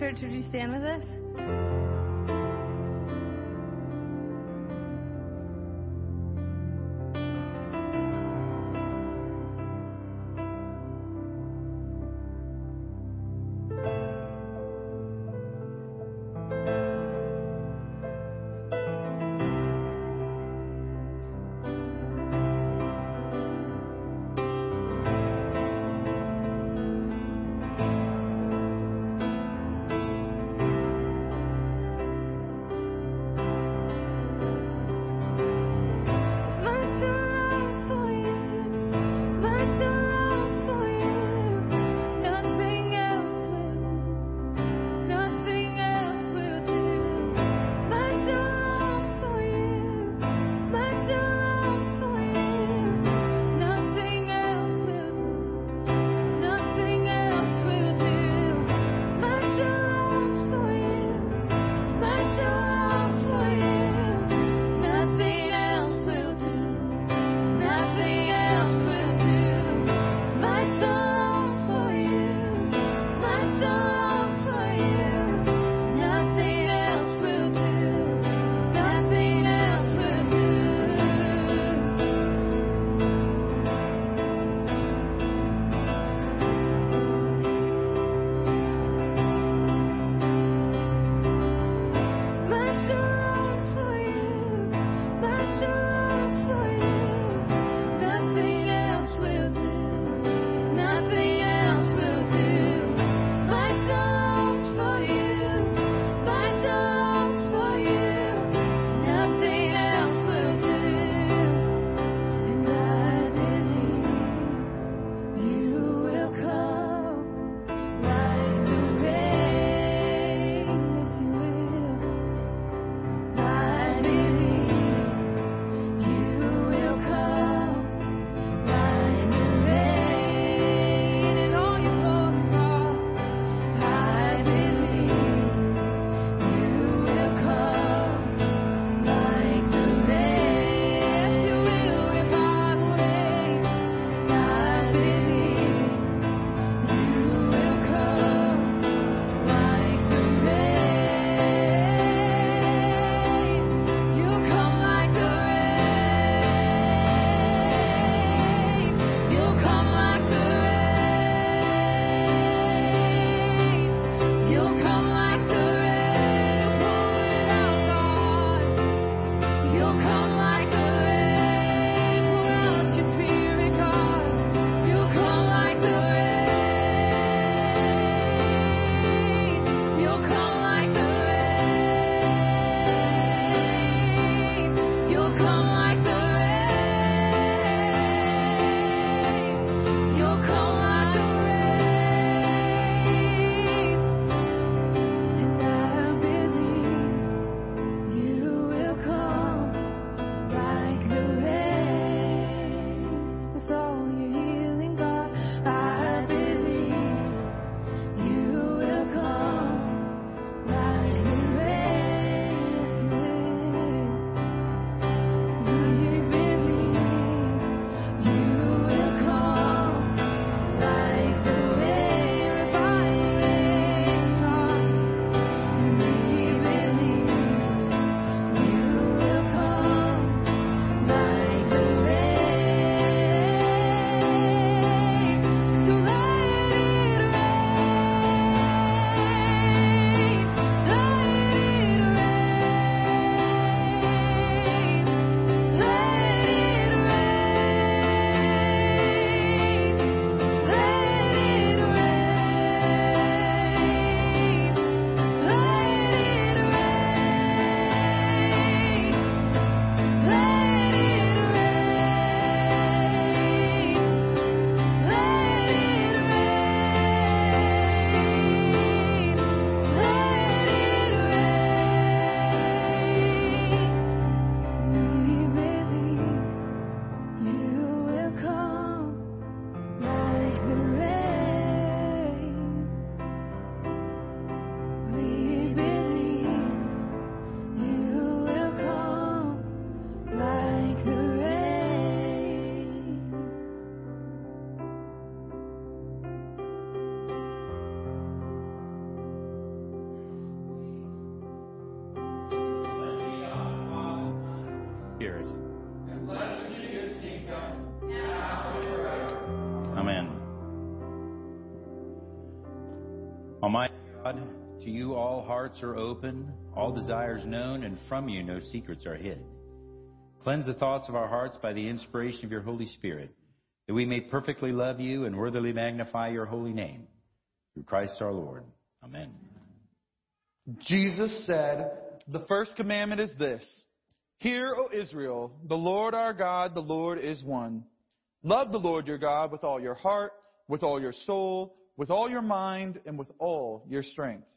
Church, would you stand with us? God, to you all hearts are open, all desires known, and from you no secrets are hid. Cleanse the thoughts of our hearts by the inspiration of your Holy Spirit, that we may perfectly love you and worthily magnify your holy name. Through Christ our Lord. Amen. Jesus said, The first commandment is this Hear, O Israel, the Lord our God, the Lord is one. Love the Lord your God with all your heart, with all your soul, with all your mind, and with all your strength.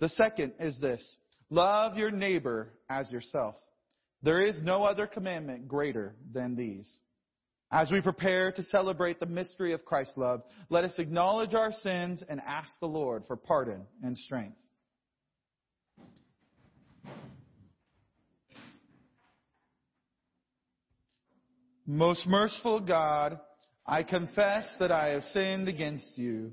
The second is this Love your neighbor as yourself. There is no other commandment greater than these. As we prepare to celebrate the mystery of Christ's love, let us acknowledge our sins and ask the Lord for pardon and strength. Most merciful God, I confess that I have sinned against you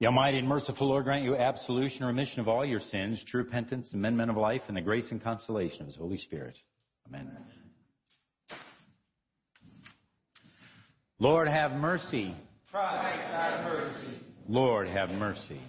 The Almighty and merciful Lord grant you absolution and remission of all your sins, true repentance, amendment of life, and the grace and consolation of His Holy Spirit. Amen. Lord, have mercy. Christ, have mercy. Lord, have mercy.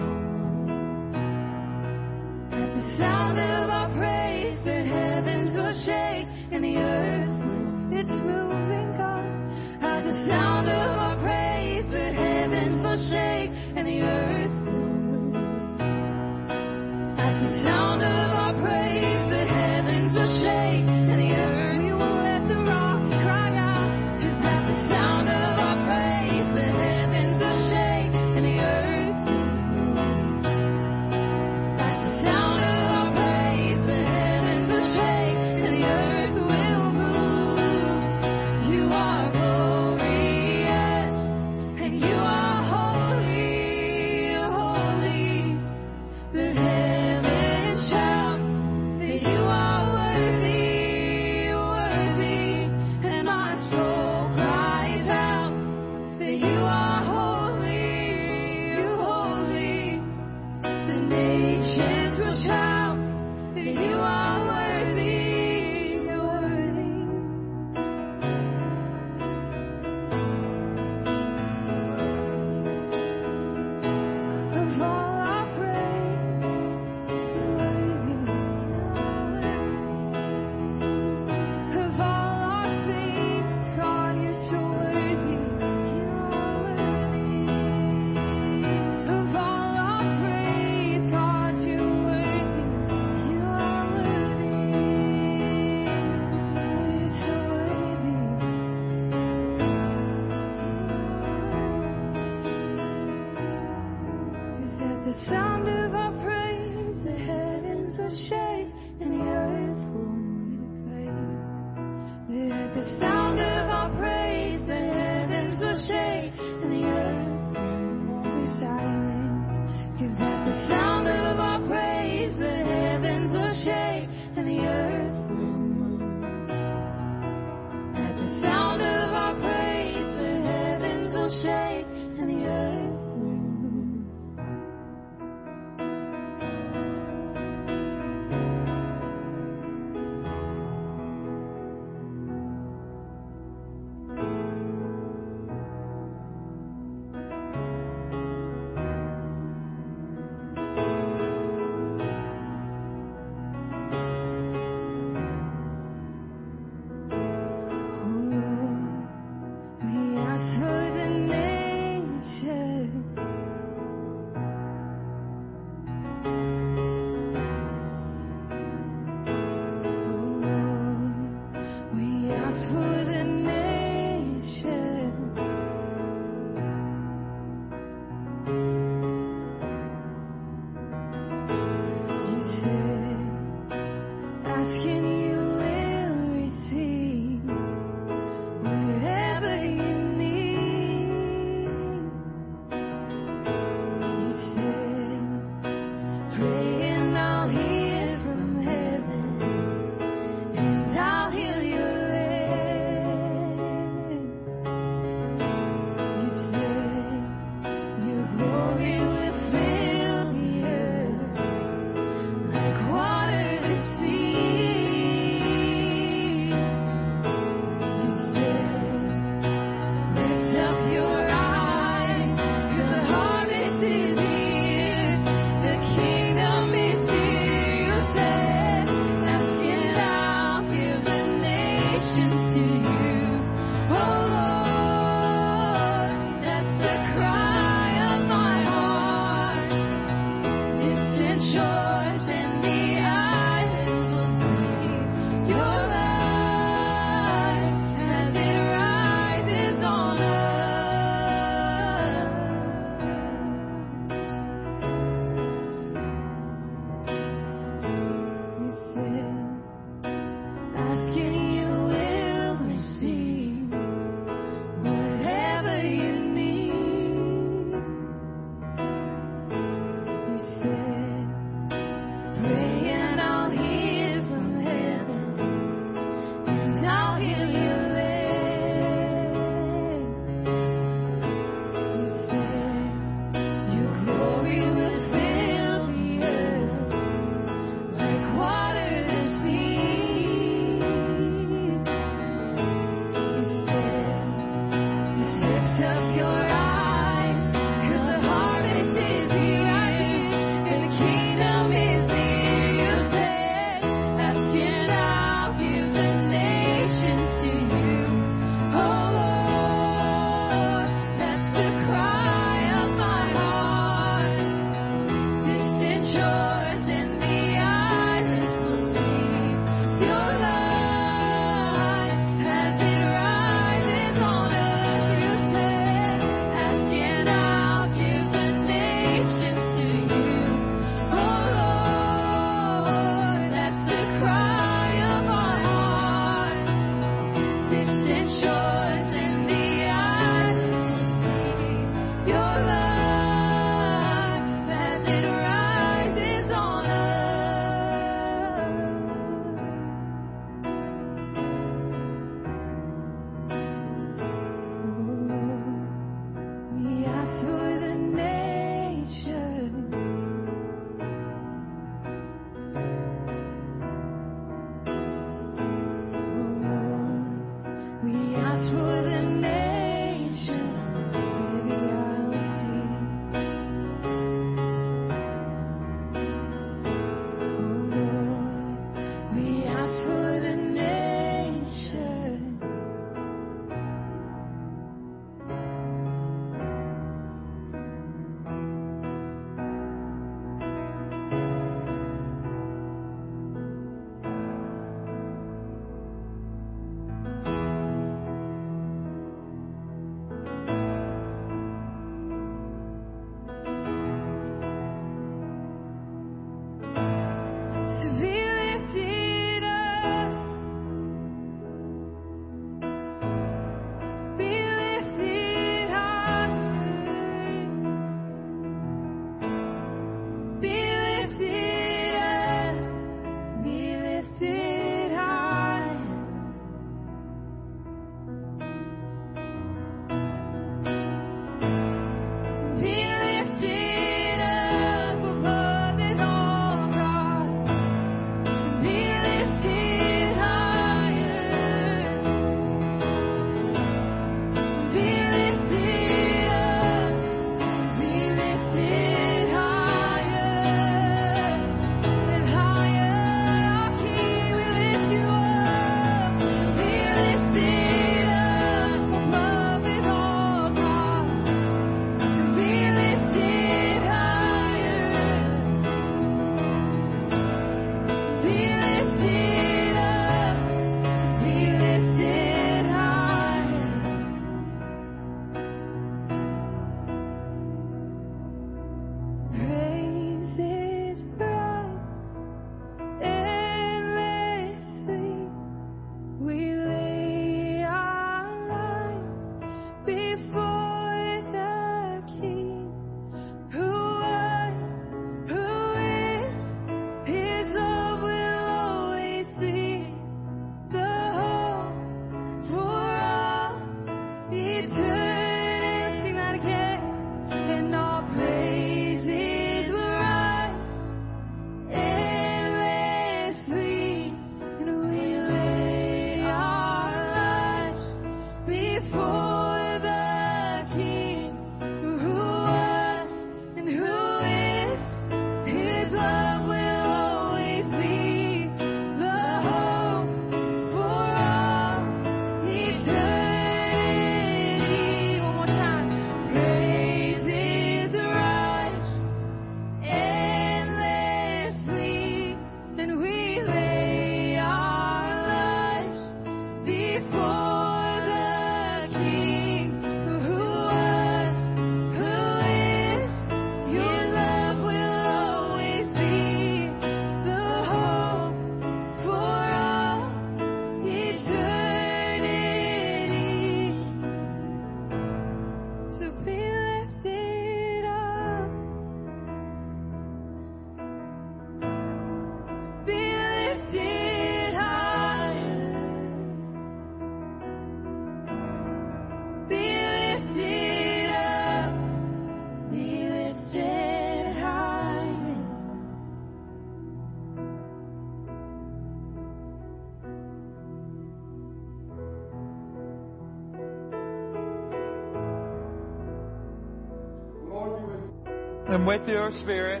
With your spirit,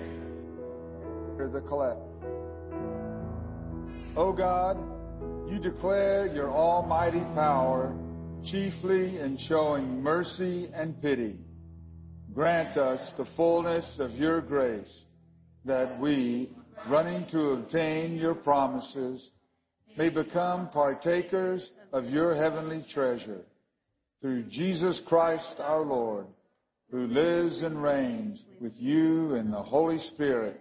the collect. O oh God, you declare your almighty power, chiefly in showing mercy and pity. Grant us the fullness of your grace, that we, running to obtain your promises, may become partakers of your heavenly treasure. Through Jesus Christ our Lord, who lives and reigns with you in the Holy Spirit,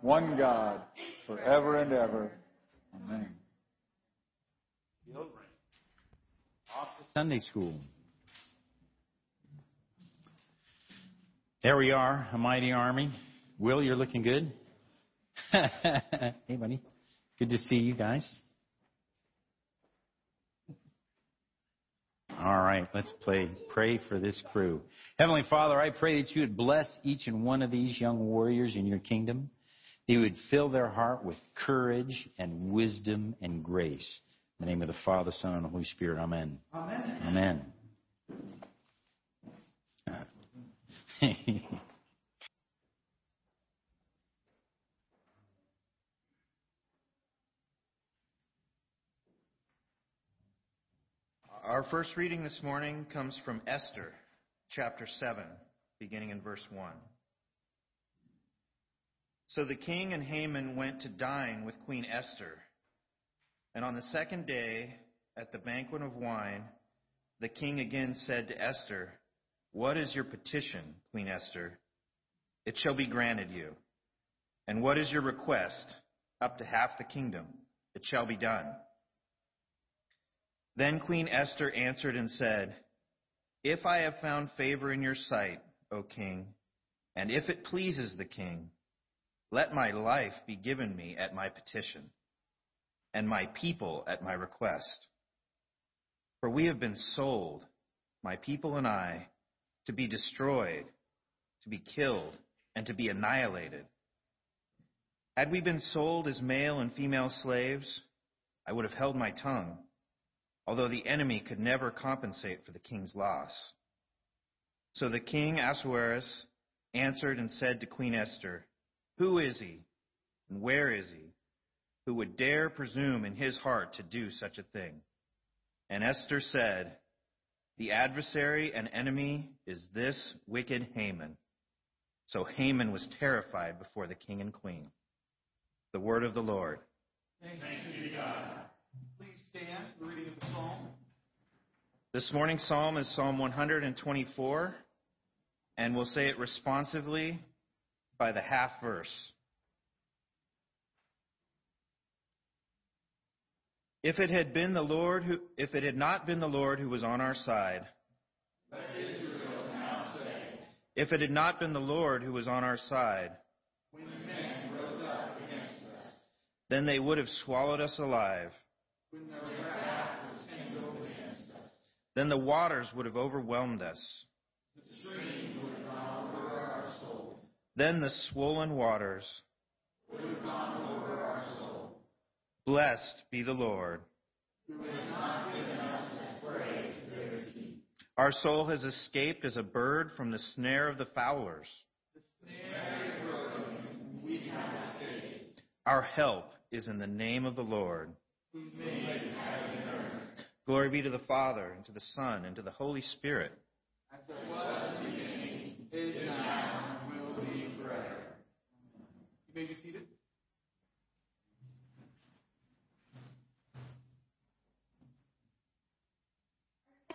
one God, forever and ever. Amen. Off to Sunday school. There we are, a mighty army. Will, you're looking good. hey, buddy. Good to see you guys. All right, let's play. Pray for this crew. Heavenly Father, I pray that you would bless each and one of these young warriors in your kingdom. That you would fill their heart with courage and wisdom and grace. In the name of the Father, Son, and the Holy Spirit. Amen. Amen. Amen. Our first reading this morning comes from Esther, chapter 7, beginning in verse 1. So the king and Haman went to dine with Queen Esther. And on the second day, at the banquet of wine, the king again said to Esther, What is your petition, Queen Esther? It shall be granted you. And what is your request? Up to half the kingdom. It shall be done. Then Queen Esther answered and said, If I have found favor in your sight, O king, and if it pleases the king, let my life be given me at my petition, and my people at my request. For we have been sold, my people and I, to be destroyed, to be killed, and to be annihilated. Had we been sold as male and female slaves, I would have held my tongue although the enemy could never compensate for the king's loss. So the king Ahasuerus answered and said to Queen Esther, Who is he, and where is he, who would dare presume in his heart to do such a thing? And Esther said, The adversary and enemy is this wicked Haman. So Haman was terrified before the king and queen. The word of the Lord. Thanks be to God. Please stand the reading of the psalm. This morning's psalm is Psalm 124, and we'll say it responsively by the half verse. If it had been the Lord who, if it had not been the Lord who was on our side, if it had not been the Lord who was on our side, then they would have swallowed us alive. Then the waters would have overwhelmed us. Then the swollen waters. Would have gone over our soul. Blessed be the Lord. Our soul has escaped as a bird from the snare of the fowlers. Our help is in the name of the Lord. Glory be to the Father, and to the Son, and to the Holy Spirit. As it was in the beginning, is now, and will be forever. You may be seated.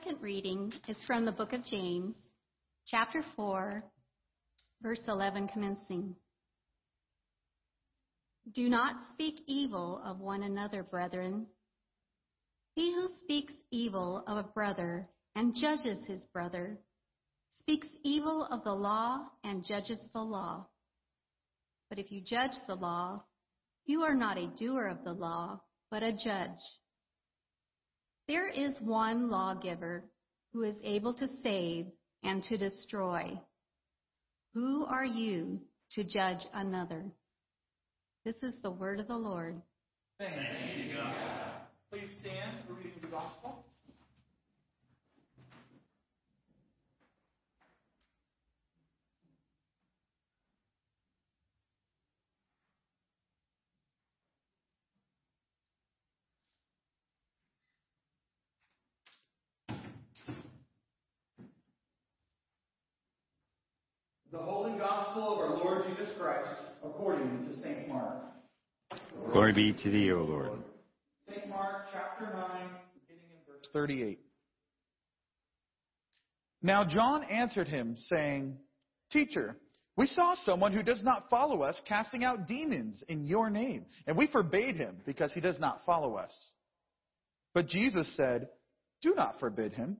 second reading is from the book of James, chapter 4, verse 11 commencing. Do not speak evil of one another, brethren. He who speaks evil of a brother and judges his brother speaks evil of the law and judges the law. But if you judge the law, you are not a doer of the law, but a judge. There is one lawgiver who is able to save and to destroy. Who are you to judge another? This is the word of the Lord. Thanks be Please stand for reading the gospel. The Holy Gospel of our Lord Jesus Christ according to St. Mark. Glory be to thee, O Lord. St. Mark chapter 9, beginning in verse 38. Now John answered him, saying, Teacher, we saw someone who does not follow us casting out demons in your name, and we forbade him because he does not follow us. But Jesus said, Do not forbid him,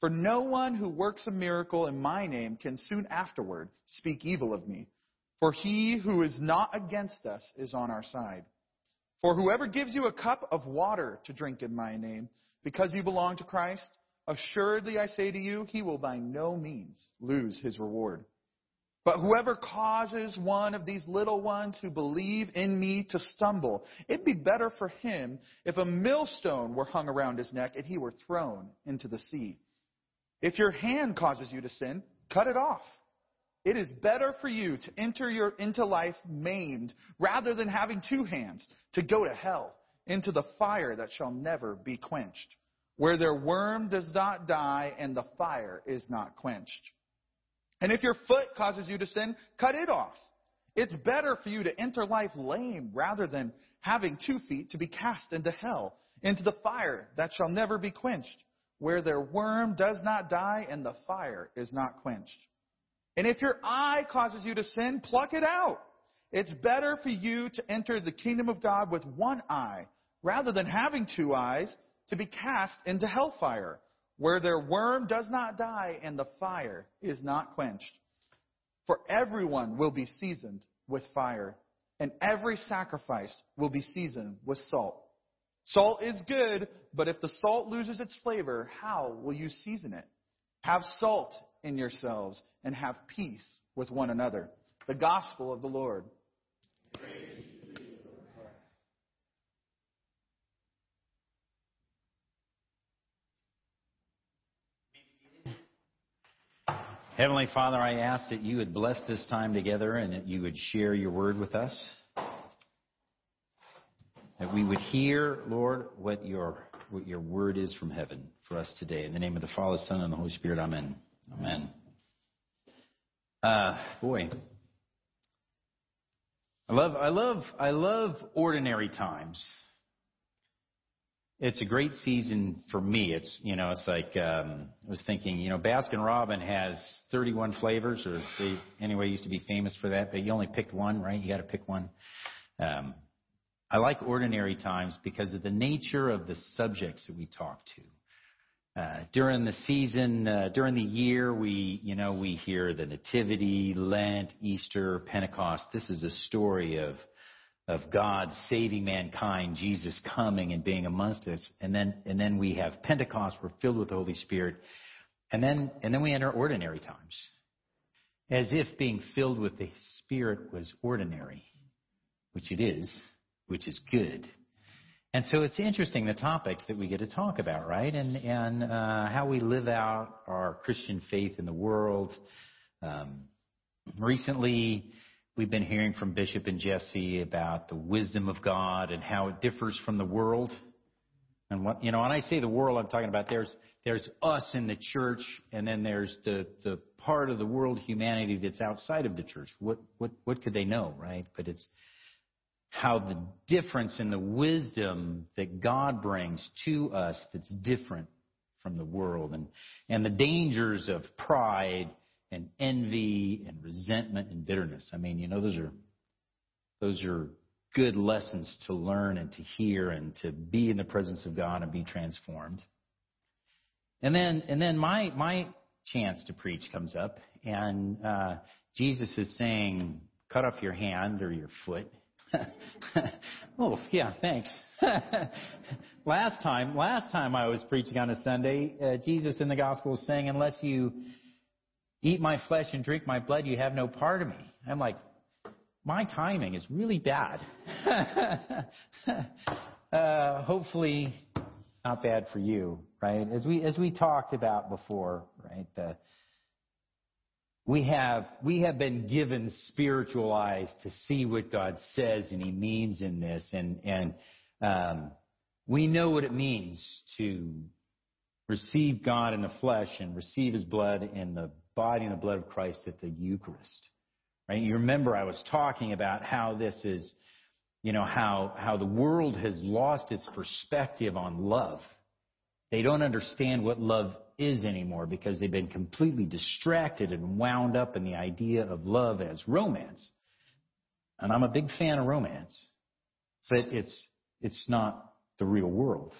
for no one who works a miracle in my name can soon afterward speak evil of me. For he who is not against us is on our side. For whoever gives you a cup of water to drink in my name, because you belong to Christ, assuredly I say to you, he will by no means lose his reward. But whoever causes one of these little ones who believe in me to stumble, it'd be better for him if a millstone were hung around his neck and he were thrown into the sea. If your hand causes you to sin, cut it off. It is better for you to enter your, into life maimed rather than having two hands to go to hell, into the fire that shall never be quenched, where their worm does not die and the fire is not quenched. And if your foot causes you to sin, cut it off. It's better for you to enter life lame rather than having two feet to be cast into hell, into the fire that shall never be quenched, where their worm does not die and the fire is not quenched. And if your eye causes you to sin, pluck it out. It's better for you to enter the kingdom of God with one eye rather than having two eyes to be cast into hellfire, where their worm does not die and the fire is not quenched. For everyone will be seasoned with fire, and every sacrifice will be seasoned with salt. Salt is good, but if the salt loses its flavor, how will you season it? Have salt in yourselves and have peace with one another. The gospel of the Lord. Heavenly Father, I ask that you would bless this time together and that you would share your word with us. That we would hear, Lord, what your, what your word is from heaven for us today. In the name of the Father, Son, and the Holy Spirit, amen. Amen. Uh, boy. I love, I love, I love ordinary times. It's a great season for me. It's, you know, it's like, um, I was thinking, you know, Baskin Robin has 31 flavors, or they, anyway, used to be famous for that, but you only picked one, right? You got to pick one. Um, I like ordinary times because of the nature of the subjects that we talk to. Uh, during the season, uh, during the year, we, you know, we hear the Nativity, Lent, Easter, Pentecost. This is a story of of God saving mankind, Jesus coming and being amongst us, and then and then we have Pentecost. We're filled with the Holy Spirit, and then and then we enter ordinary times, as if being filled with the Spirit was ordinary, which it is, which is good. And so it's interesting the topics that we get to talk about, right? And and uh, how we live out our Christian faith in the world. Um, recently, we've been hearing from Bishop and Jesse about the wisdom of God and how it differs from the world. And what you know, when I say the world, I'm talking about there's there's us in the church, and then there's the the part of the world humanity that's outside of the church. What what what could they know, right? But it's how the difference in the wisdom that God brings to us that's different from the world and, and the dangers of pride and envy and resentment and bitterness. I mean, you know, those are, those are good lessons to learn and to hear and to be in the presence of God and be transformed. And then, and then my, my chance to preach comes up and, uh, Jesus is saying, cut off your hand or your foot oh, yeah, thanks. last time, last time I was preaching on a Sunday, uh, Jesus in the gospel was saying, unless you eat my flesh and drink my blood, you have no part of me. I'm like, my timing is really bad. uh, hopefully not bad for you, right? As we, as we talked about before, right? The, we have, we have been given spiritual eyes to see what God says and He means in this. And, and um, we know what it means to receive God in the flesh and receive His blood in the body and the blood of Christ at the Eucharist. Right? You remember I was talking about how this is, you know, how, how the world has lost its perspective on love. They don't understand what love is anymore because they've been completely distracted and wound up in the idea of love as romance. And I'm a big fan of romance, but it's, it's not the real world,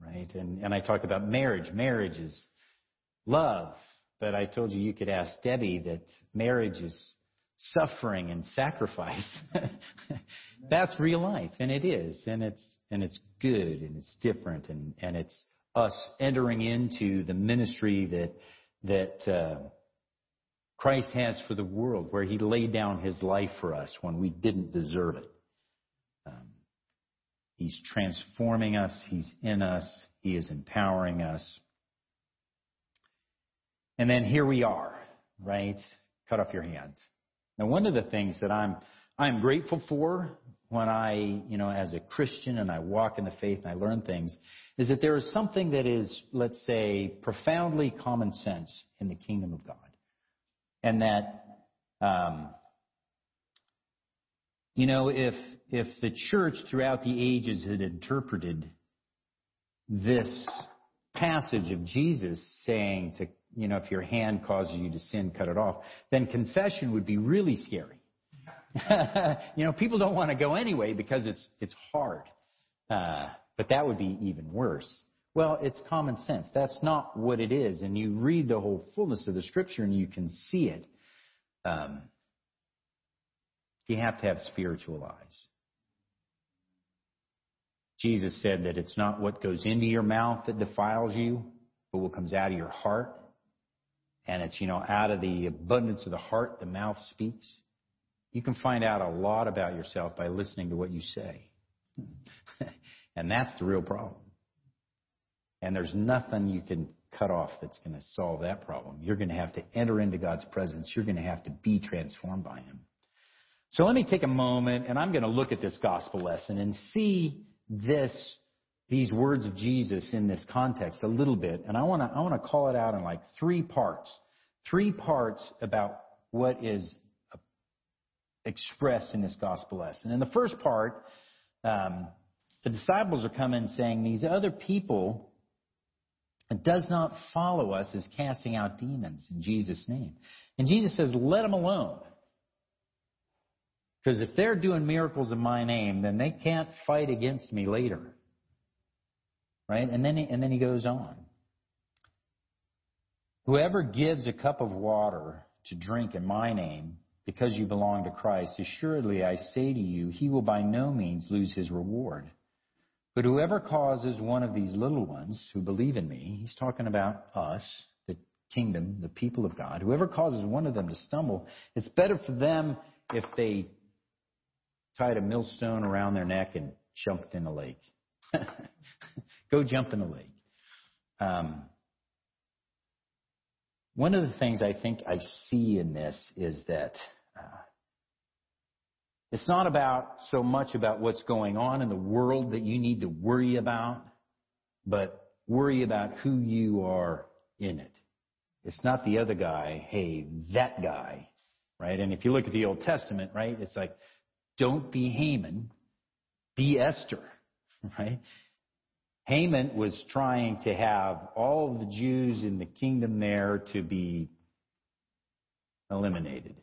right? And, and I talked about marriage. Marriage is love, but I told you you could ask Debbie that marriage is suffering and sacrifice. That's real life, and it is, and it's and it's good, and it's different, and and it's us entering into the ministry that that uh, Christ has for the world, where He laid down His life for us when we didn't deserve it. Um, he's transforming us. He's in us. He is empowering us. And then here we are, right? Cut off your hands. Now, one of the things that I'm I'm grateful for when I, you know, as a Christian and I walk in the faith and I learn things, is that there is something that is, let's say, profoundly common sense in the kingdom of God, and that, um, you know, if if the church throughout the ages had interpreted this passage of Jesus saying to you know, if your hand causes you to sin, cut it off, then confession would be really scary. you know, people don't want to go anyway because it's it's hard. Uh, but that would be even worse. Well, it's common sense. That's not what it is, and you read the whole fullness of the Scripture and you can see it. Um, you have to have spiritual eyes. Jesus said that it's not what goes into your mouth that defiles you, but what comes out of your heart. And it's, you know, out of the abundance of the heart, the mouth speaks. You can find out a lot about yourself by listening to what you say. and that's the real problem. And there's nothing you can cut off that's going to solve that problem. You're going to have to enter into God's presence. You're going to have to be transformed by Him. So let me take a moment and I'm going to look at this gospel lesson and see this these words of Jesus in this context a little bit, and I want to I want to call it out in like three parts, three parts about what is expressed in this gospel lesson. In the first part, um, the disciples are coming saying these other people does not follow us as casting out demons in Jesus' name, and Jesus says, "Let them alone." Because if they're doing miracles in my name, then they can't fight against me later. Right? And then he, and then he goes on. Whoever gives a cup of water to drink in my name, because you belong to Christ, assuredly I say to you, he will by no means lose his reward. But whoever causes one of these little ones who believe in me, he's talking about us, the kingdom, the people of God, whoever causes one of them to stumble, it's better for them if they tied a millstone around their neck and jumped in a lake. Go jump in the lake. Um, one of the things I think I see in this is that uh, it's not about so much about what's going on in the world that you need to worry about, but worry about who you are in it. It's not the other guy, hey, that guy, right? And if you look at the Old Testament, right, it's like, don't be Haman, be Esther, right? Haman was trying to have all the Jews in the kingdom there to be eliminated.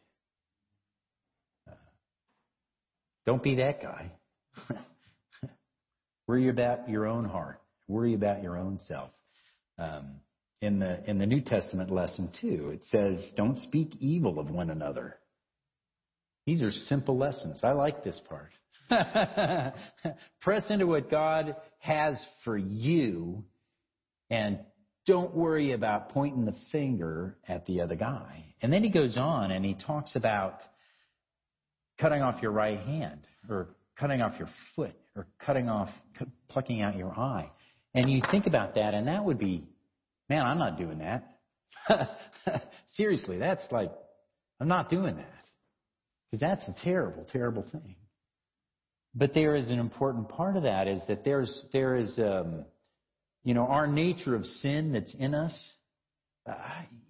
Uh, don't be that guy. Worry about your own heart. Worry about your own self. Um, in the in the New Testament lesson too, it says, "Don't speak evil of one another." These are simple lessons. I like this part. Press into what God has for you and don't worry about pointing the finger at the other guy. And then he goes on and he talks about cutting off your right hand or cutting off your foot or cutting off, plucking out your eye. And you think about that and that would be, man, I'm not doing that. Seriously, that's like, I'm not doing that. Because that's a terrible, terrible thing. But there is an important part of that is that there's there is um, you know our nature of sin that's in us Uh,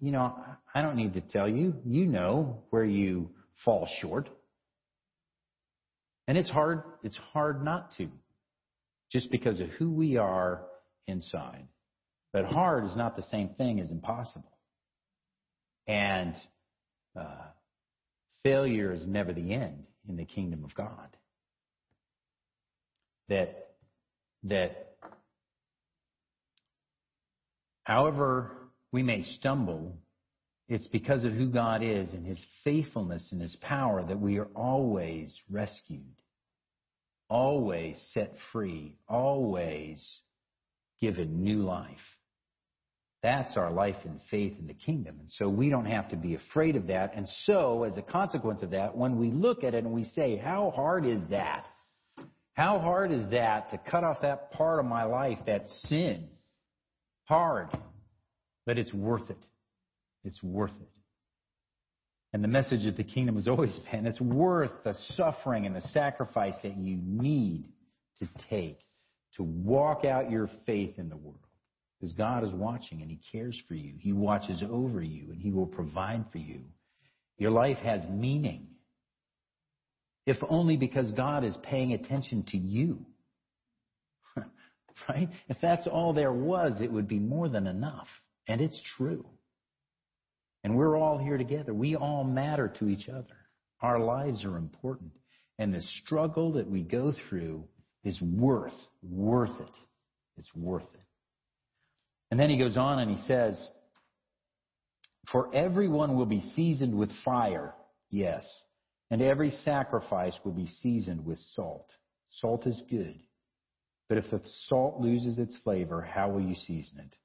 you know, I don't need to tell you. You know where you fall short. And it's hard, it's hard not to, just because of who we are inside. But hard is not the same thing as impossible. And uh, failure is never the end in the kingdom of God. That that however we may stumble, it's because of who God is and His faithfulness and His power that we are always rescued, always set free, always given new life. That's our life and faith in the kingdom. And so we don't have to be afraid of that. And so, as a consequence of that, when we look at it and we say, How hard is that? How hard is that to cut off that part of my life, that sin? Hard. But it's worth it. It's worth it. And the message of the kingdom has always been it's worth the suffering and the sacrifice that you need to take to walk out your faith in the world. Because God is watching and He cares for you. He watches over you and He will provide for you. Your life has meaning. If only because God is paying attention to you. right? If that's all there was, it would be more than enough. And it's true. And we're all here together. We all matter to each other. Our lives are important. And the struggle that we go through is worth, worth it. It's worth it. And then he goes on and he says, For everyone will be seasoned with fire, yes, and every sacrifice will be seasoned with salt. Salt is good. But if the salt loses its flavor, how will you season it?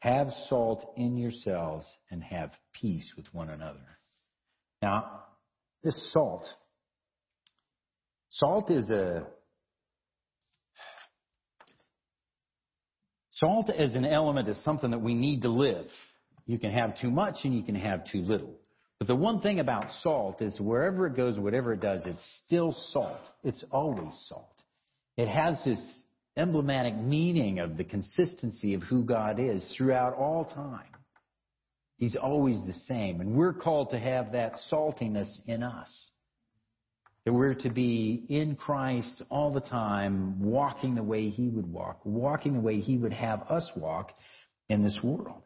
Have salt in yourselves and have peace with one another. Now, this salt, salt is a Salt as an element is something that we need to live. You can have too much and you can have too little. But the one thing about salt is wherever it goes, whatever it does, it's still salt. It's always salt. It has this emblematic meaning of the consistency of who God is throughout all time. He's always the same. And we're called to have that saltiness in us. That we're to be in Christ all the time, walking the way He would walk, walking the way He would have us walk in this world.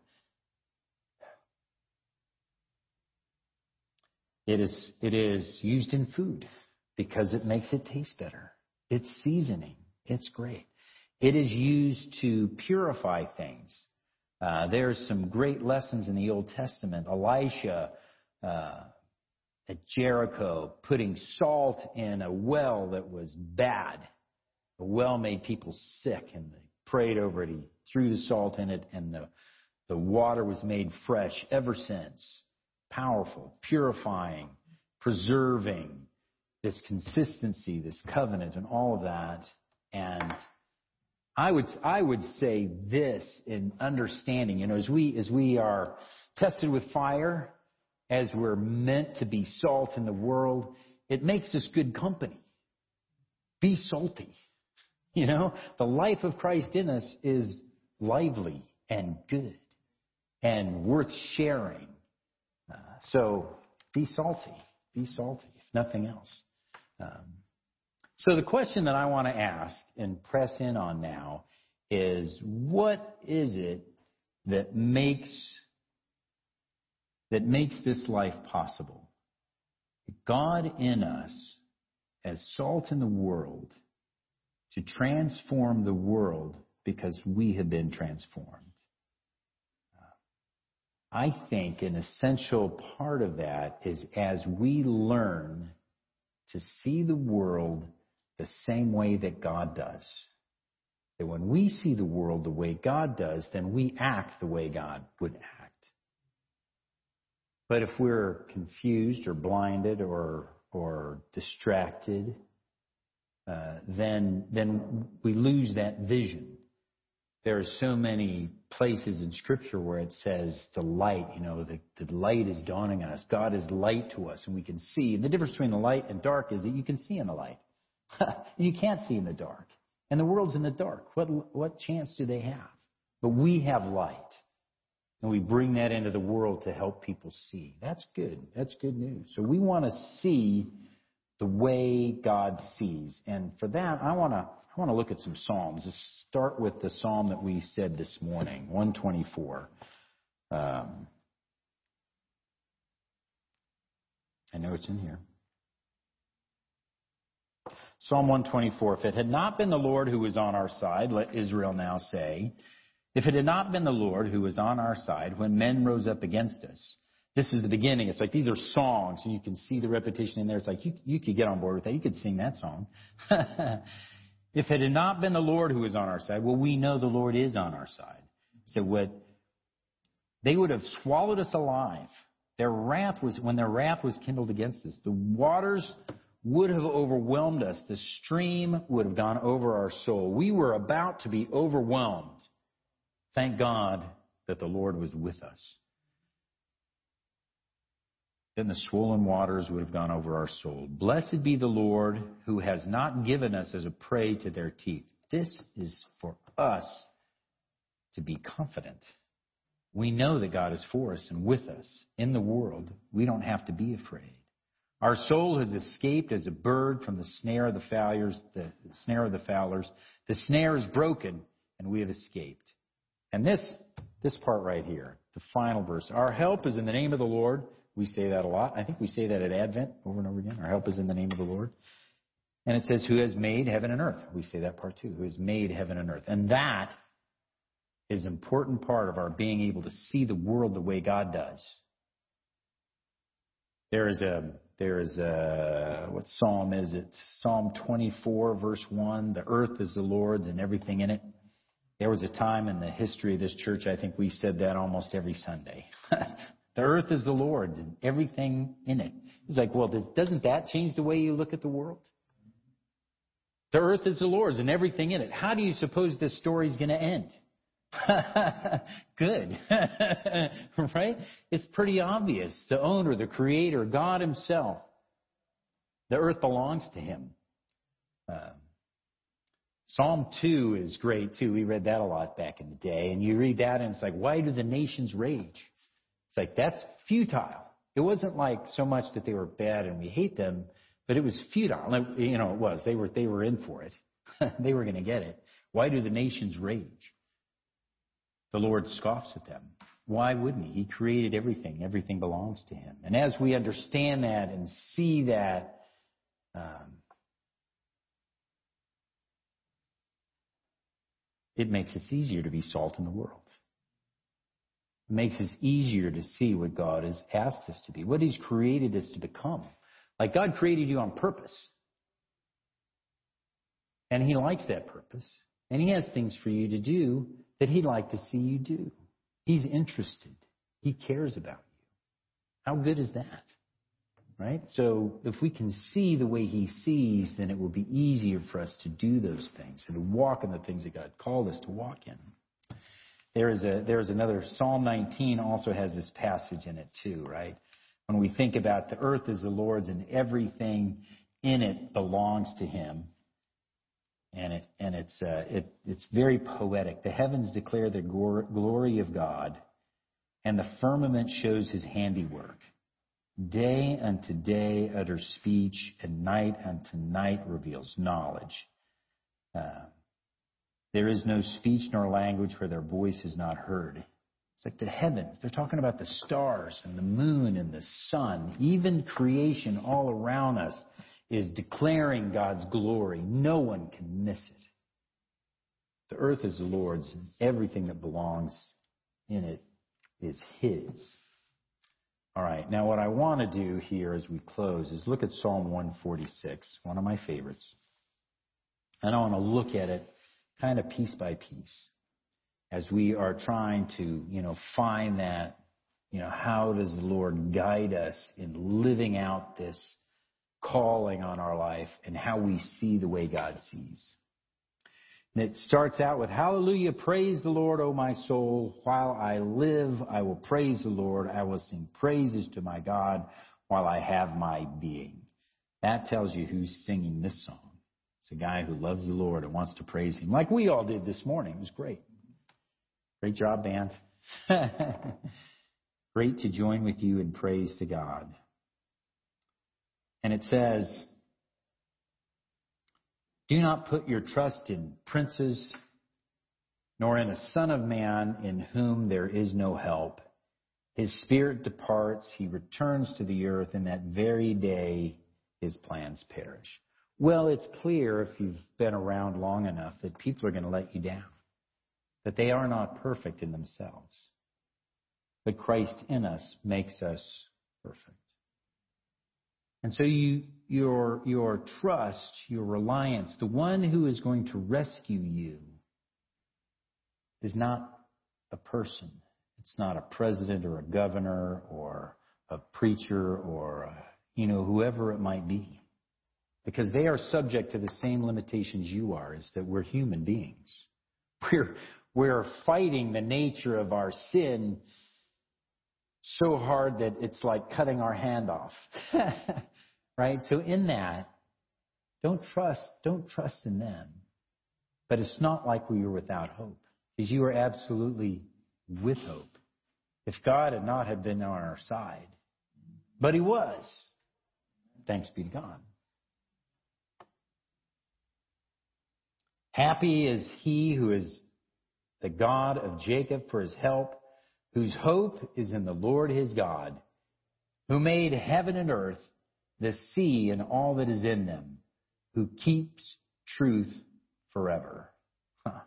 It is, it is used in food because it makes it taste better. It's seasoning. It's great. It is used to purify things. Uh, there's some great lessons in the Old Testament. Elisha uh, at Jericho, putting salt in a well that was bad. The well made people sick, and they prayed over it. He threw the salt in it, and the, the water was made fresh ever since. Powerful, purifying, preserving this consistency, this covenant, and all of that. And I would I would say this in understanding, you know, as we as we are tested with fire, as we're meant to be salt in the world, it makes us good company. Be salty. You know, the life of Christ in us is lively and good and worth sharing. Uh, so be salty. Be salty, if nothing else. Um, so the question that I want to ask and press in on now is what is it that makes that makes this life possible. God in us as salt in the world to transform the world because we have been transformed. I think an essential part of that is as we learn to see the world the same way that God does. That when we see the world the way God does, then we act the way God would act. But if we're confused or blinded or, or distracted, uh, then, then we lose that vision. There are so many places in Scripture where it says the light, you know, the, the light is dawning on us. God is light to us, and we can see. And the difference between the light and dark is that you can see in the light. you can't see in the dark. And the world's in the dark. What, what chance do they have? But we have light. and we bring that into the world to help people see. That's good. That's good news. So we want to see the way God sees. And for that, I want to I want to look at some psalms. Let's start with the psalm that we said this morning, 124. Um, I know it's in here. Psalm 124. If it had not been the Lord who was on our side, let Israel now say, if it had not been the Lord who was on our side when men rose up against us, this is the beginning. It's like these are songs, and you can see the repetition in there. It's like you, you could get on board with that. You could sing that song. if it had not been the Lord who was on our side, well, we know the Lord is on our side. So what they would have swallowed us alive. Their wrath was when their wrath was kindled against us. The waters would have overwhelmed us. The stream would have gone over our soul. We were about to be overwhelmed. Thank God that the Lord was with us. Then the swollen waters would have gone over our soul. Blessed be the Lord who has not given us as a prey to their teeth. This is for us to be confident. We know that God is for us and with us in the world. We don't have to be afraid. Our soul has escaped as a bird from the snare of the fowlers. The snare of the fowlers. The snare is broken, and we have escaped. And this, this part right here, the final verse. Our help is in the name of the Lord. We say that a lot. I think we say that at Advent over and over again. Our help is in the name of the Lord. And it says, Who has made heaven and earth? We say that part too. Who has made heaven and earth? And that is an important part of our being able to see the world the way God does. There is a, there is a, what psalm is it? Psalm 24, verse 1. The earth is the Lord's and everything in it. There was a time in the history of this church, I think we said that almost every Sunday. the earth is the Lord and everything in it. It's like, well, doesn't that change the way you look at the world? The earth is the Lord's and everything in it. How do you suppose this story is going to end? Good. right? It's pretty obvious. The owner, the creator, God Himself. The earth belongs to Him. Uh, Psalm 2 is great too. We read that a lot back in the day. And you read that and it's like, why do the nations rage? It's like, that's futile. It wasn't like so much that they were bad and we hate them, but it was futile. You know, it was. They were, they were in for it. they were going to get it. Why do the nations rage? The Lord scoffs at them. Why wouldn't he? He created everything. Everything belongs to him. And as we understand that and see that, um, it makes us easier to be salt in the world. Makes us easier to see what God has asked us to be, what He's created us to become. Like God created you on purpose. And He likes that purpose. And He has things for you to do that He'd like to see you do. He's interested. He cares about you. How good is that? Right? So if we can see the way he sees, then it will be easier for us to do those things and to walk in the things that God called us to walk in. There is a there is another Psalm 19 also has this passage in it too, right? When we think about the earth is the Lord's and everything in it belongs to him. And it and it's uh, it it's very poetic. The heavens declare the glory of God, and the firmament shows his handiwork. Day unto day utters speech, and night unto night reveals knowledge. Uh, there is no speech nor language where their voice is not heard. It's like the heavens. They're talking about the stars and the moon and the sun. Even creation all around us is declaring God's glory. No one can miss it. The earth is the Lord's, and everything that belongs in it is His. All right, now what I want to do here as we close is look at Psalm 146, one of my favorites. And I want to look at it kind of piece by piece as we are trying to, you know, find that, you know, how does the Lord guide us in living out this calling on our life and how we see the way God sees. And it starts out with, Hallelujah, praise the Lord, O my soul. While I live, I will praise the Lord. I will sing praises to my God while I have my being. That tells you who's singing this song. It's a guy who loves the Lord and wants to praise Him, like we all did this morning. It was great. Great job, band. Great to join with you in praise to God. And it says, Do not put your trust in princes, nor in a son of man in whom there is no help. His spirit departs, he returns to the earth, and that very day his plans perish. Well, it's clear if you've been around long enough that people are going to let you down, that they are not perfect in themselves. But Christ in us makes us perfect. And so you, your, your trust, your reliance, the one who is going to rescue you is not a person. It's not a president or a governor or a preacher or, a, you know, whoever it might be. Because they are subject to the same limitations you are, is that we're human beings. We're, we're fighting the nature of our sin so hard that it's like cutting our hand off. right? So in that, don't trust, don't trust in them. But it's not like we were without hope, because you are absolutely with hope. If God had not have been on our side, but He was, thanks be to God. Happy is he who is the God of Jacob for his help, whose hope is in the Lord his God, who made heaven and earth, the sea and all that is in them, who keeps truth forever. Huh.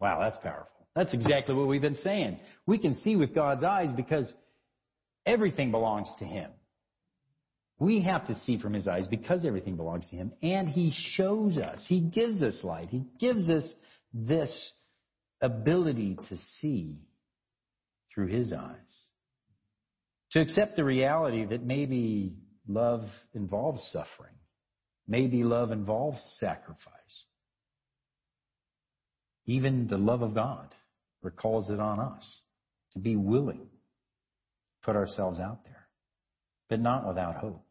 Wow, that's powerful. That's exactly what we've been saying. We can see with God's eyes because everything belongs to him. We have to see from his eyes because everything belongs to him. And he shows us, he gives us light, he gives us this ability to see through his eyes. To accept the reality that maybe love involves suffering, maybe love involves sacrifice. Even the love of God recalls it on us to be willing to put ourselves out there, but not without hope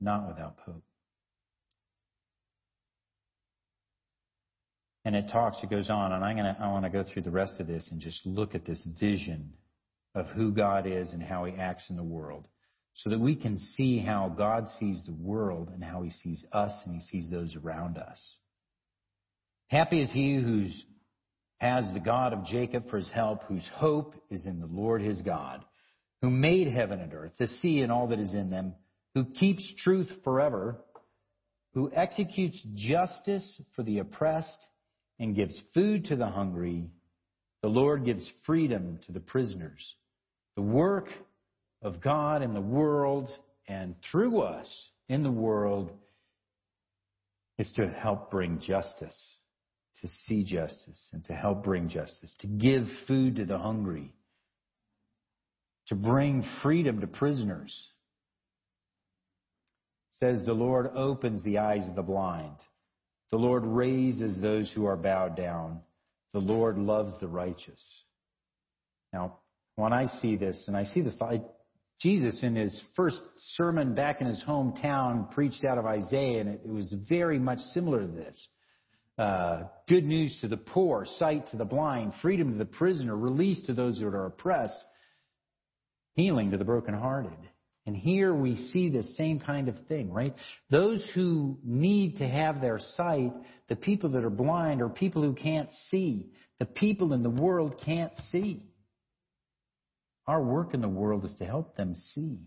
not without hope. And it talks, it goes on, and I'm gonna, I want to go through the rest of this and just look at this vision of who God is and how He acts in the world, so that we can see how God sees the world and how He sees us and He sees those around us. Happy is he who has the God of Jacob for his help, whose hope is in the Lord his God, who made heaven and earth, the sea and all that is in them who keeps truth forever, who executes justice for the oppressed and gives food to the hungry. The Lord gives freedom to the prisoners. The work of God in the world and through us in the world is to help bring justice, to see justice and to help bring justice, to give food to the hungry, to bring freedom to prisoners says, The Lord opens the eyes of the blind. The Lord raises those who are bowed down. The Lord loves the righteous. Now, when I see this, and I see this, I, Jesus in his first sermon back in his hometown preached out of Isaiah, and it, it was very much similar to this. Uh, good news to the poor, sight to the blind, freedom to the prisoner, release to those that are oppressed, healing to the brokenhearted. And here we see the same kind of thing, right? Those who need to have their sight, the people that are blind or people who can't see, the people in the world can't see. Our work in the world is to help them see.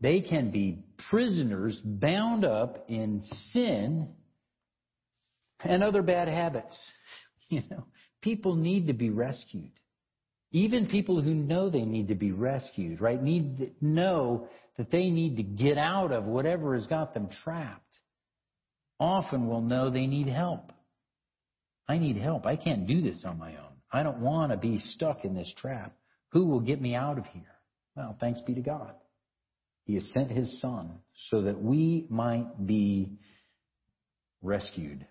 They can be prisoners bound up in sin and other bad habits. You know, people need to be rescued. Even people who know they need to be rescued, right, need know that they need to get out of whatever has got them trapped, often will know they need help. I need help. I can't do this on my own. I don't want to be stuck in this trap. Who will get me out of here? Well, thanks be to God. He has sent his son so that we might be rescued.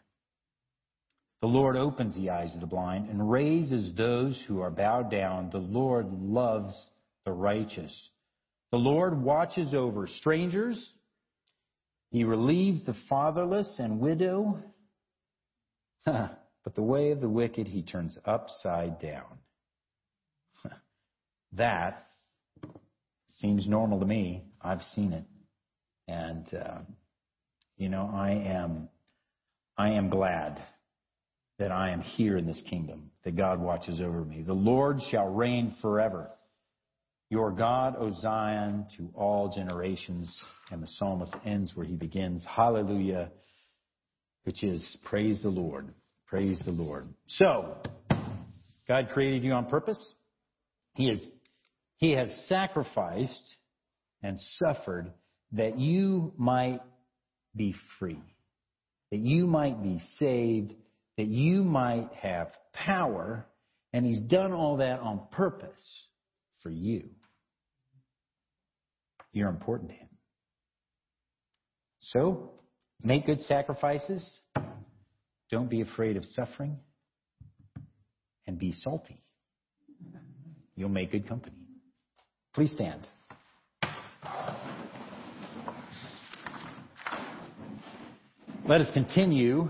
The Lord opens the eyes of the blind and raises those who are bowed down. The Lord loves the righteous. The Lord watches over strangers. He relieves the fatherless and widow. but the way of the wicked he turns upside down. that seems normal to me. I've seen it. And, uh, you know, I am, I am glad that I am here in this kingdom, that God watches over me. The Lord shall reign forever. Your God, O Zion, to all generations. And the psalmist ends where he begins, Hallelujah, which is praise the Lord. Praise the Lord. So, God created you on purpose. He has, he has sacrificed and suffered that you might be free, that you might be saved, that you might have power, and He's done all that on purpose for you. You're important to Him. So, make good sacrifices. Don't be afraid of suffering. And be salty. You'll make good company. Please stand. Let us continue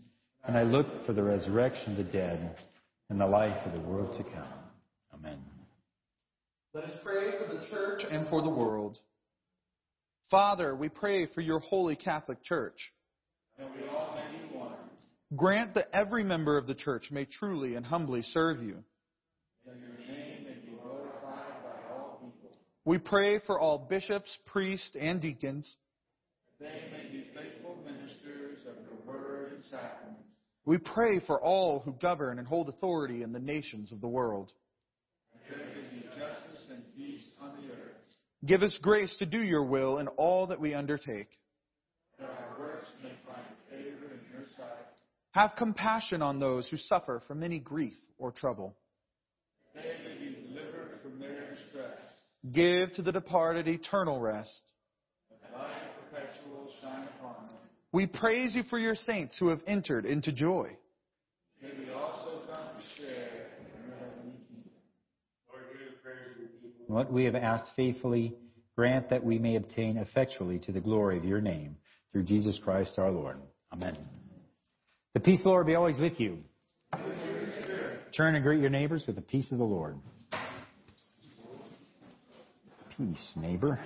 and I look for the resurrection of the dead and the life of the world to come. Amen. Let us pray for the church and for the world. Father, we pray for your holy Catholic Church. Grant that every member of the church may truly and humbly serve you. We pray for all bishops, priests, and deacons. We pray for all who govern and hold authority in the nations of the world. The Give us grace to do your will in all that we undertake. Have compassion on those who suffer from any grief or trouble. Give to the departed eternal rest. We praise you for your saints who have entered into joy. May we also come to share. Lord, grant our prayers to be. What we have asked faithfully, grant that we may obtain effectually to the glory of your name, through Jesus Christ our Lord. Amen. The peace of the Lord be always with you. Turn and greet your neighbors with the peace of the Lord. Peace, neighbor.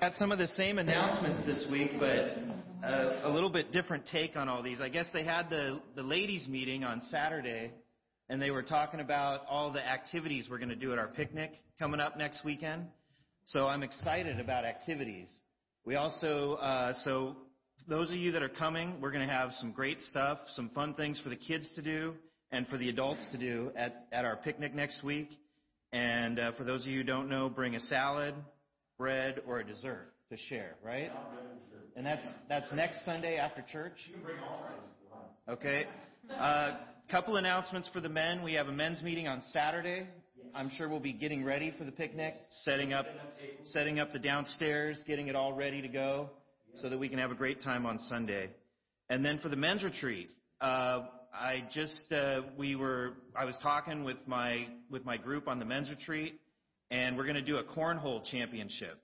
Got some of the same announcements this week, but a, a little bit different take on all these. I guess they had the, the ladies' meeting on Saturday, and they were talking about all the activities we're going to do at our picnic coming up next weekend. So I'm excited about activities. We also, uh, so those of you that are coming, we're going to have some great stuff, some fun things for the kids to do and for the adults to do at, at our picnic next week. And uh, for those of you who don't know, bring a salad, bread, or a dessert to share, right? And that's that's next Sunday after church. Okay. Uh, couple announcements for the men. We have a men's meeting on Saturday. I'm sure we'll be getting ready for the picnic, setting up setting up the downstairs, getting it all ready to go, so that we can have a great time on Sunday. And then for the men's retreat, uh, I just uh, we were I was talking with my with my group on the men's retreat, and we're going to do a cornhole championship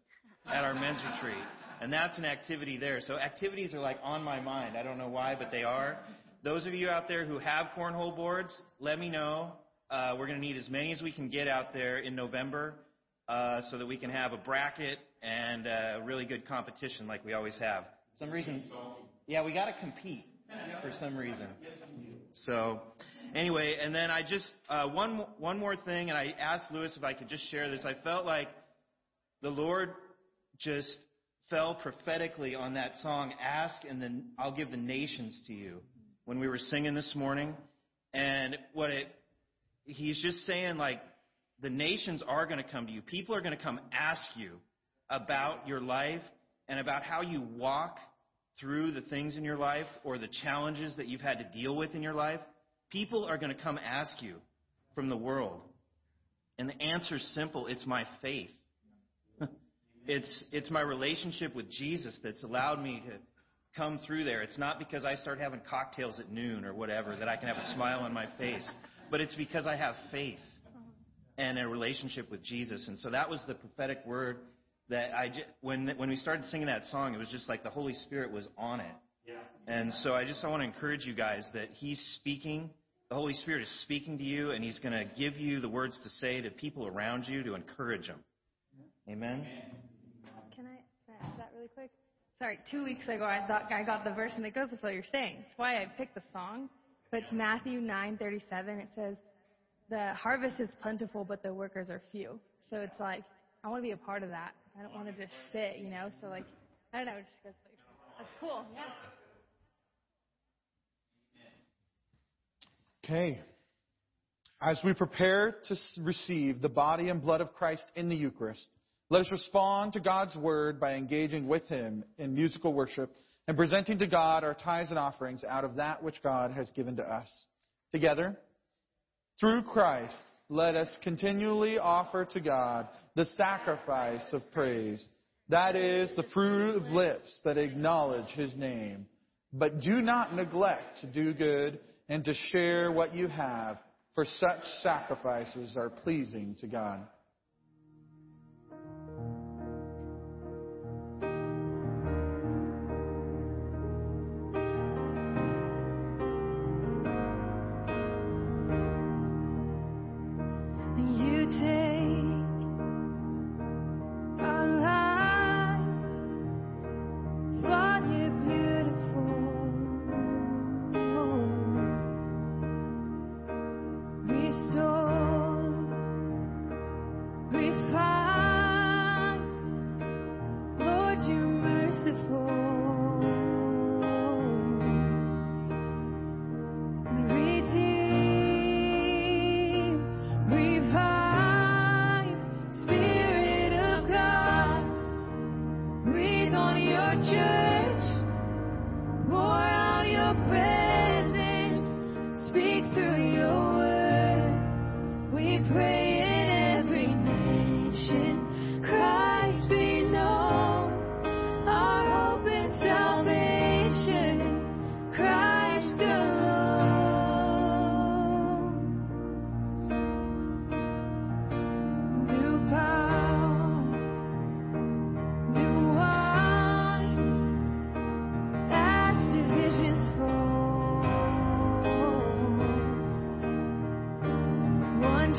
at our men's retreat, and that's an activity there. So activities are like on my mind. I don't know why, but they are. Those of you out there who have cornhole boards, let me know. Uh, we're going to need as many as we can get out there in November, uh, so that we can have a bracket and a really good competition like we always have. For some reason, yeah, we got to compete for some reason. So, anyway, and then I just uh, one one more thing, and I asked Lewis if I could just share this. I felt like the Lord just fell prophetically on that song, "Ask, and then I'll give the nations to you." When we were singing this morning, and what it, he's just saying like the nations are going to come to you. People are going to come ask you about your life and about how you walk through the things in your life or the challenges that you've had to deal with in your life, people are going to come ask you from the world. And the answer is simple it's my faith. it's, it's my relationship with Jesus that's allowed me to come through there. It's not because I start having cocktails at noon or whatever that I can have a smile on my face, but it's because I have faith and a relationship with Jesus. And so that was the prophetic word that I just, when when we started singing that song, it was just like the Holy Spirit was on it. Yeah. And so I just I want to encourage you guys that He's speaking. The Holy Spirit is speaking to you, and He's going to give you the words to say to people around you to encourage them. Amen. Can I, ask that really quick? Sorry, two weeks ago I thought I got the verse and it goes with what you're saying. That's why I picked the song. But it's Matthew 9:37. It says, "The harvest is plentiful, but the workers are few." So it's like I want to be a part of that. I don't want to just sit, you know. So like, I don't know. Just that's, that's cool. Yeah. Okay. As we prepare to receive the body and blood of Christ in the Eucharist, let us respond to God's word by engaging with Him in musical worship and presenting to God our tithes and offerings out of that which God has given to us. Together, through Christ, let us continually offer to God the sacrifice of praise. That is the fruit of lips that acknowledge His name. But do not neglect to do good and to share what you have, for such sacrifices are pleasing to God.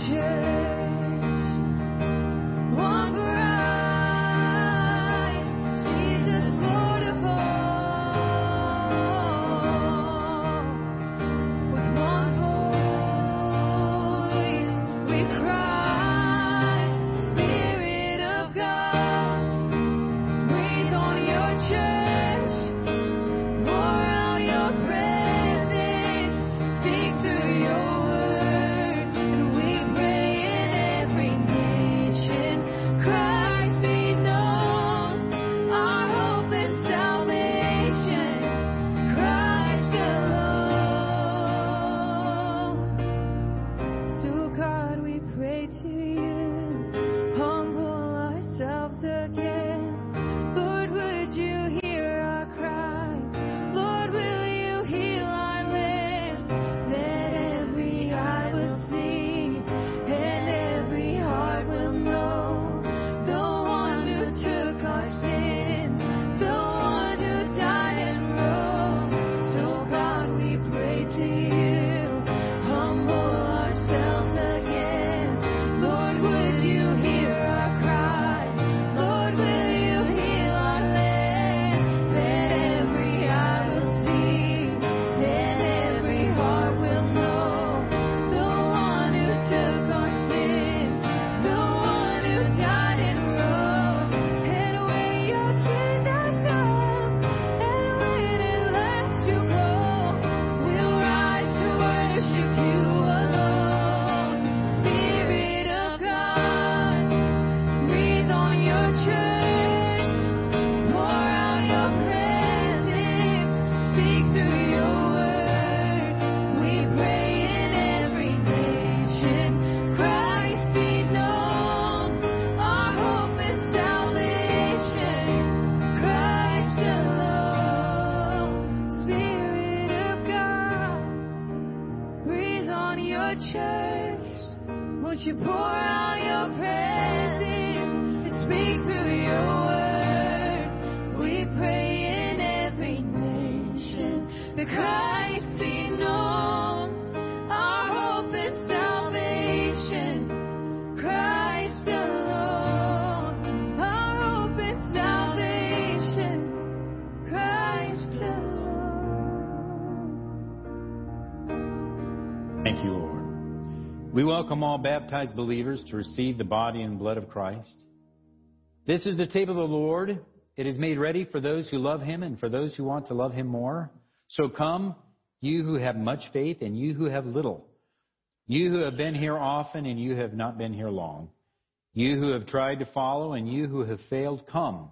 见 welcome all baptized believers to receive the body and blood of Christ. This is the table of the Lord. It is made ready for those who love him and for those who want to love him more. So come, you who have much faith and you who have little. You who have been here often and you have not been here long. You who have tried to follow and you who have failed, come.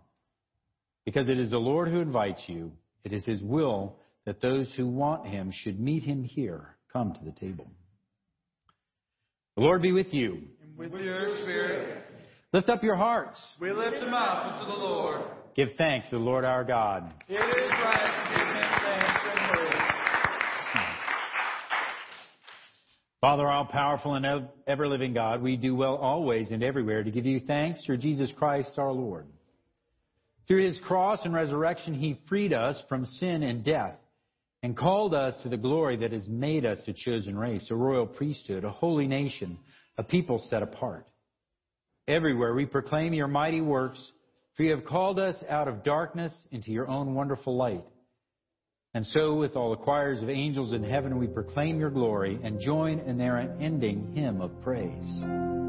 Because it is the Lord who invites you. It is his will that those who want him should meet him here. Come to the table. The Lord be with you. And with your spirit, Lift up your hearts. we lift them up unto the Lord. Give thanks to the Lord our God. It is right to give him thanks and praise. Father, all powerful and ever living God, we do well always and everywhere to give you thanks through Jesus Christ our Lord. Through his cross and resurrection, he freed us from sin and death and called us to the glory that has made us a chosen race, a royal priesthood, a holy nation, a people set apart. Everywhere we proclaim your mighty works, for you have called us out of darkness into your own wonderful light. And so, with all the choirs of angels in heaven, we proclaim your glory and join in their unending hymn of praise.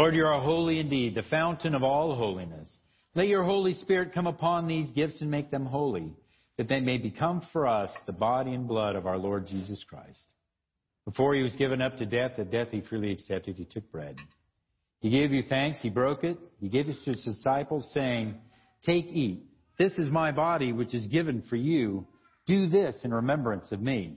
Lord, you are holy indeed, the fountain of all holiness. Let your Holy Spirit come upon these gifts and make them holy, that they may become for us the body and blood of our Lord Jesus Christ. Before he was given up to death, the death he freely accepted, he took bread. He gave you thanks, he broke it, he gave it to his disciples, saying, Take, eat. This is my body, which is given for you. Do this in remembrance of me.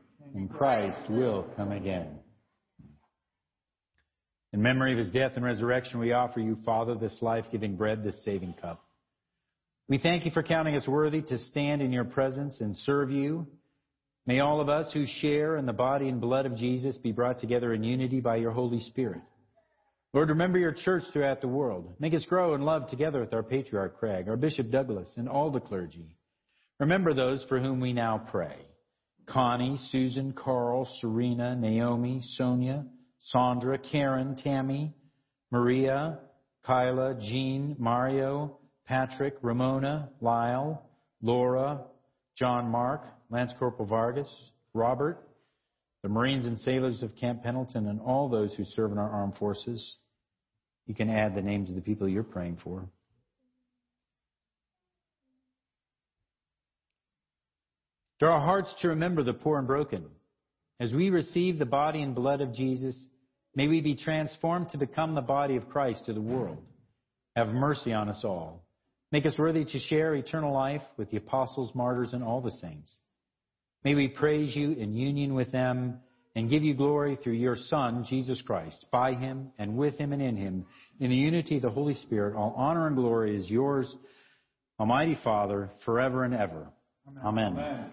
and Christ will come again. In memory of his death and resurrection, we offer you, Father, this life giving bread, this saving cup. We thank you for counting us worthy to stand in your presence and serve you. May all of us who share in the body and blood of Jesus be brought together in unity by your Holy Spirit. Lord, remember your church throughout the world. Make us grow in love together with our patriarch Craig, our Bishop Douglas, and all the clergy. Remember those for whom we now pray. Connie, Susan, Carl, Serena, Naomi, Sonia, Sandra, Karen, Tammy, Maria, Kyla, Jean, Mario, Patrick, Ramona, Lyle, Laura, John Mark, Lance Corporal Vargas, Robert, the Marines and sailors of Camp Pendleton, and all those who serve in our armed forces. You can add the names of the people you're praying for. Draw our hearts to remember the poor and broken. As we receive the body and blood of Jesus, may we be transformed to become the body of Christ to the world. Have mercy on us all. Make us worthy to share eternal life with the apostles, martyrs, and all the saints. May we praise you in union with them and give you glory through your Son, Jesus Christ. By him and with him and in him, in the unity of the Holy Spirit, all honor and glory is yours, Almighty Father, forever and ever. Amen. Amen.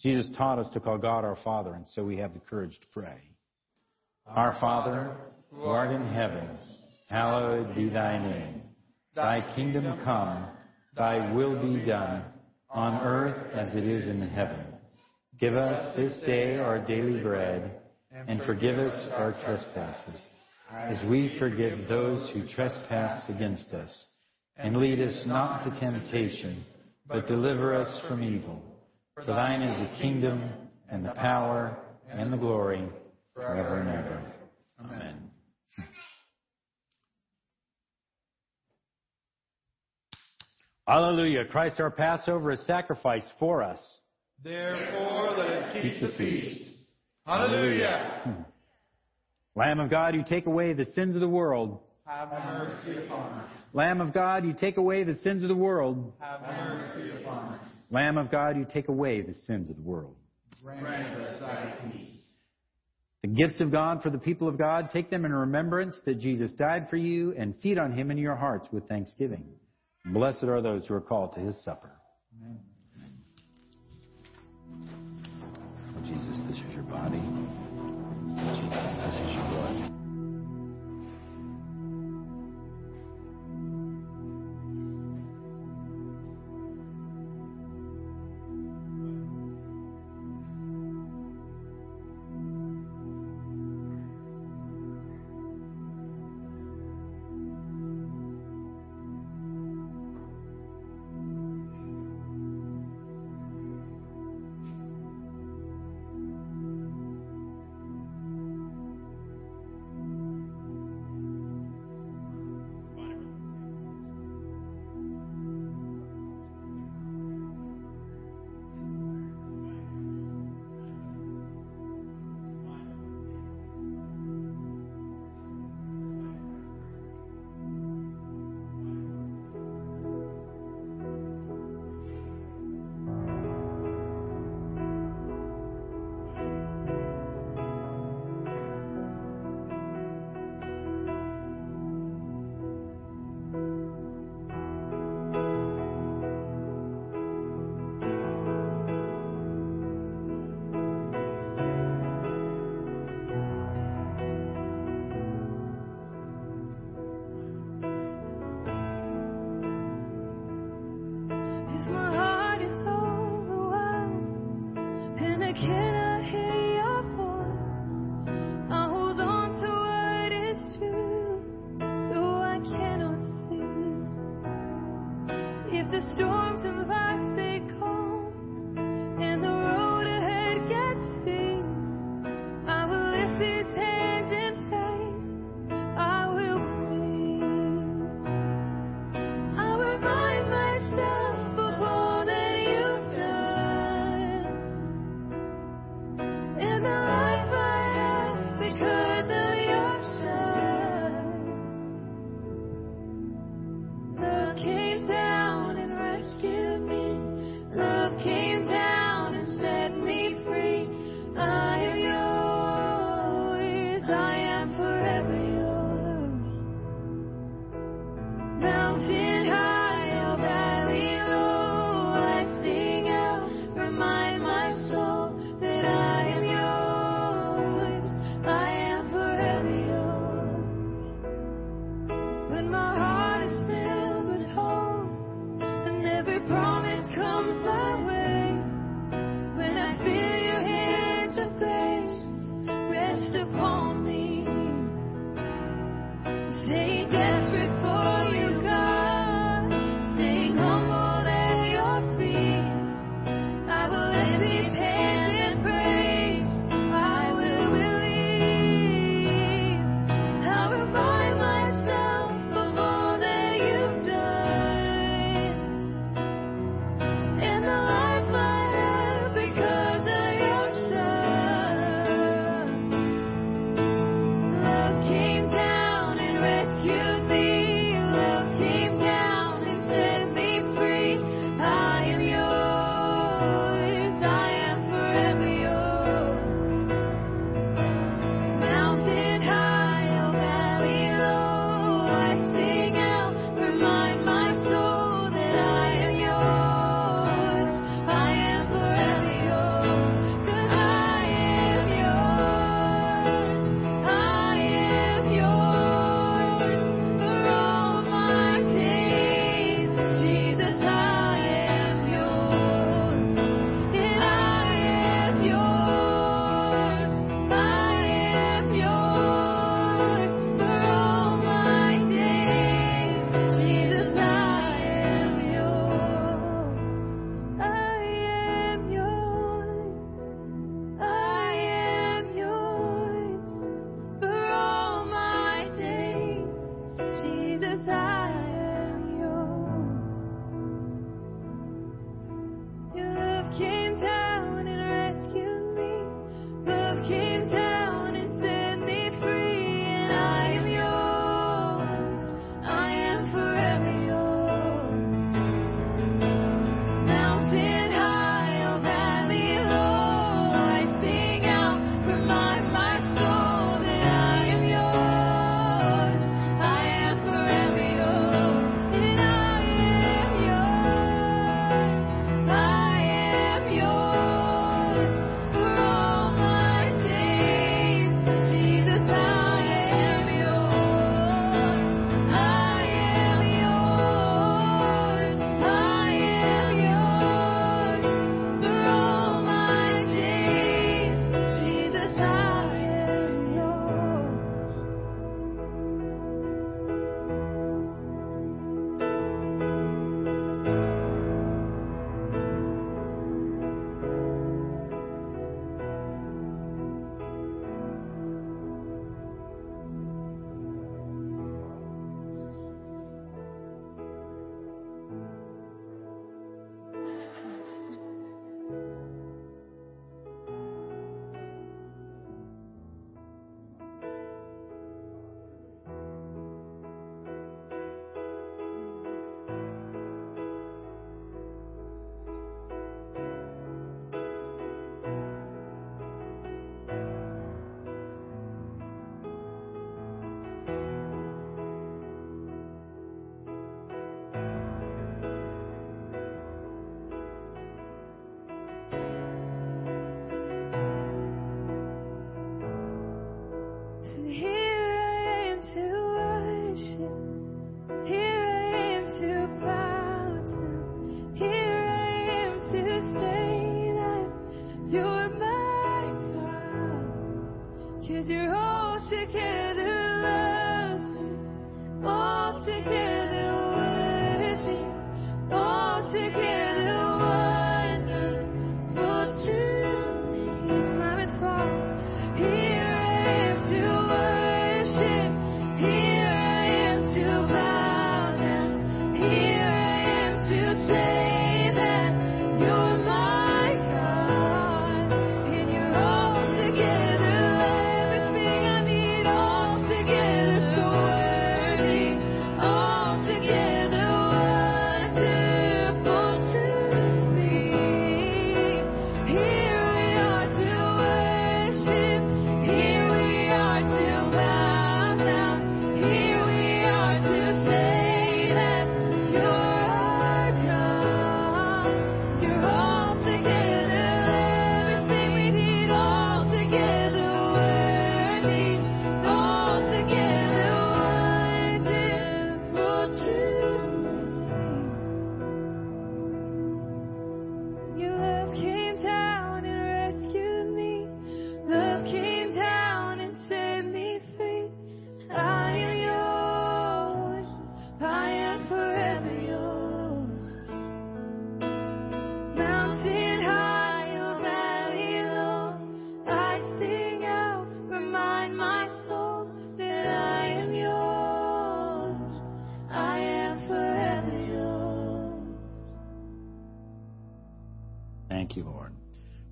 Jesus taught us to call God our Father, and so we have the courage to pray. Our Father, who art in heaven, hallowed be thy name. Thy kingdom come, thy will be done, on earth as it is in heaven. Give us this day our daily bread, and forgive us our trespasses, as we forgive those who trespass against us. And lead us not to temptation, but deliver us from evil. For thine is the kingdom, and the power, and the glory, forever and ever. Amen. Hallelujah. Christ our Passover is sacrificed for us. Therefore, let us keep the feast. feast. Hallelujah. Hmm. Lamb of God, you take away the sins of the world. Have mercy upon us. Lamb of God, you take away the sins of the world. Have mercy upon us. Lamb of God, you take away the sins of the world. Grant us thy peace. The gifts of God for the people of God, take them in remembrance that Jesus died for you and feed on him in your hearts with thanksgiving. Blessed are those who are called to his supper. Oh, Jesus, this is your body.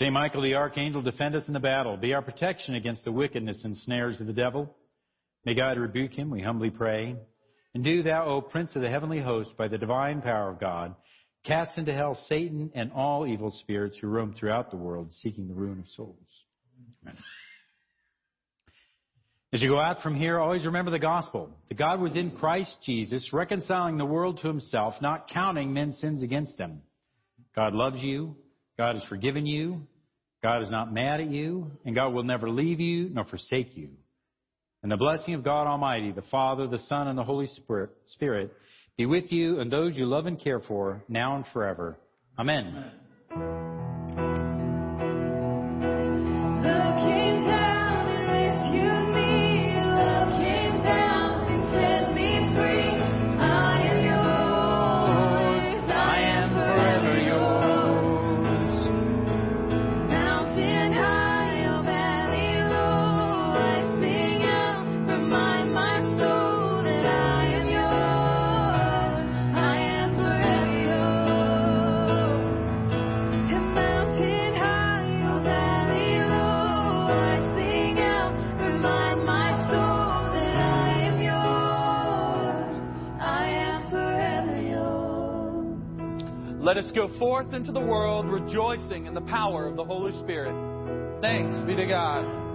Saint Michael the Archangel, defend us in the battle. Be our protection against the wickedness and snares of the devil. May God rebuke him, we humbly pray. And do thou, O Prince of the heavenly host, by the divine power of God, cast into hell Satan and all evil spirits who roam throughout the world seeking the ruin of souls. Amen. As you go out from here, always remember the gospel. That God was in Christ Jesus, reconciling the world to himself, not counting men's sins against them. God loves you. God has forgiven you. God is not mad at you. And God will never leave you nor forsake you. And the blessing of God Almighty, the Father, the Son, and the Holy Spirit be with you and those you love and care for, now and forever. Amen. Love us go forth into the world rejoicing in the power of the Holy Spirit. Thanks be to God.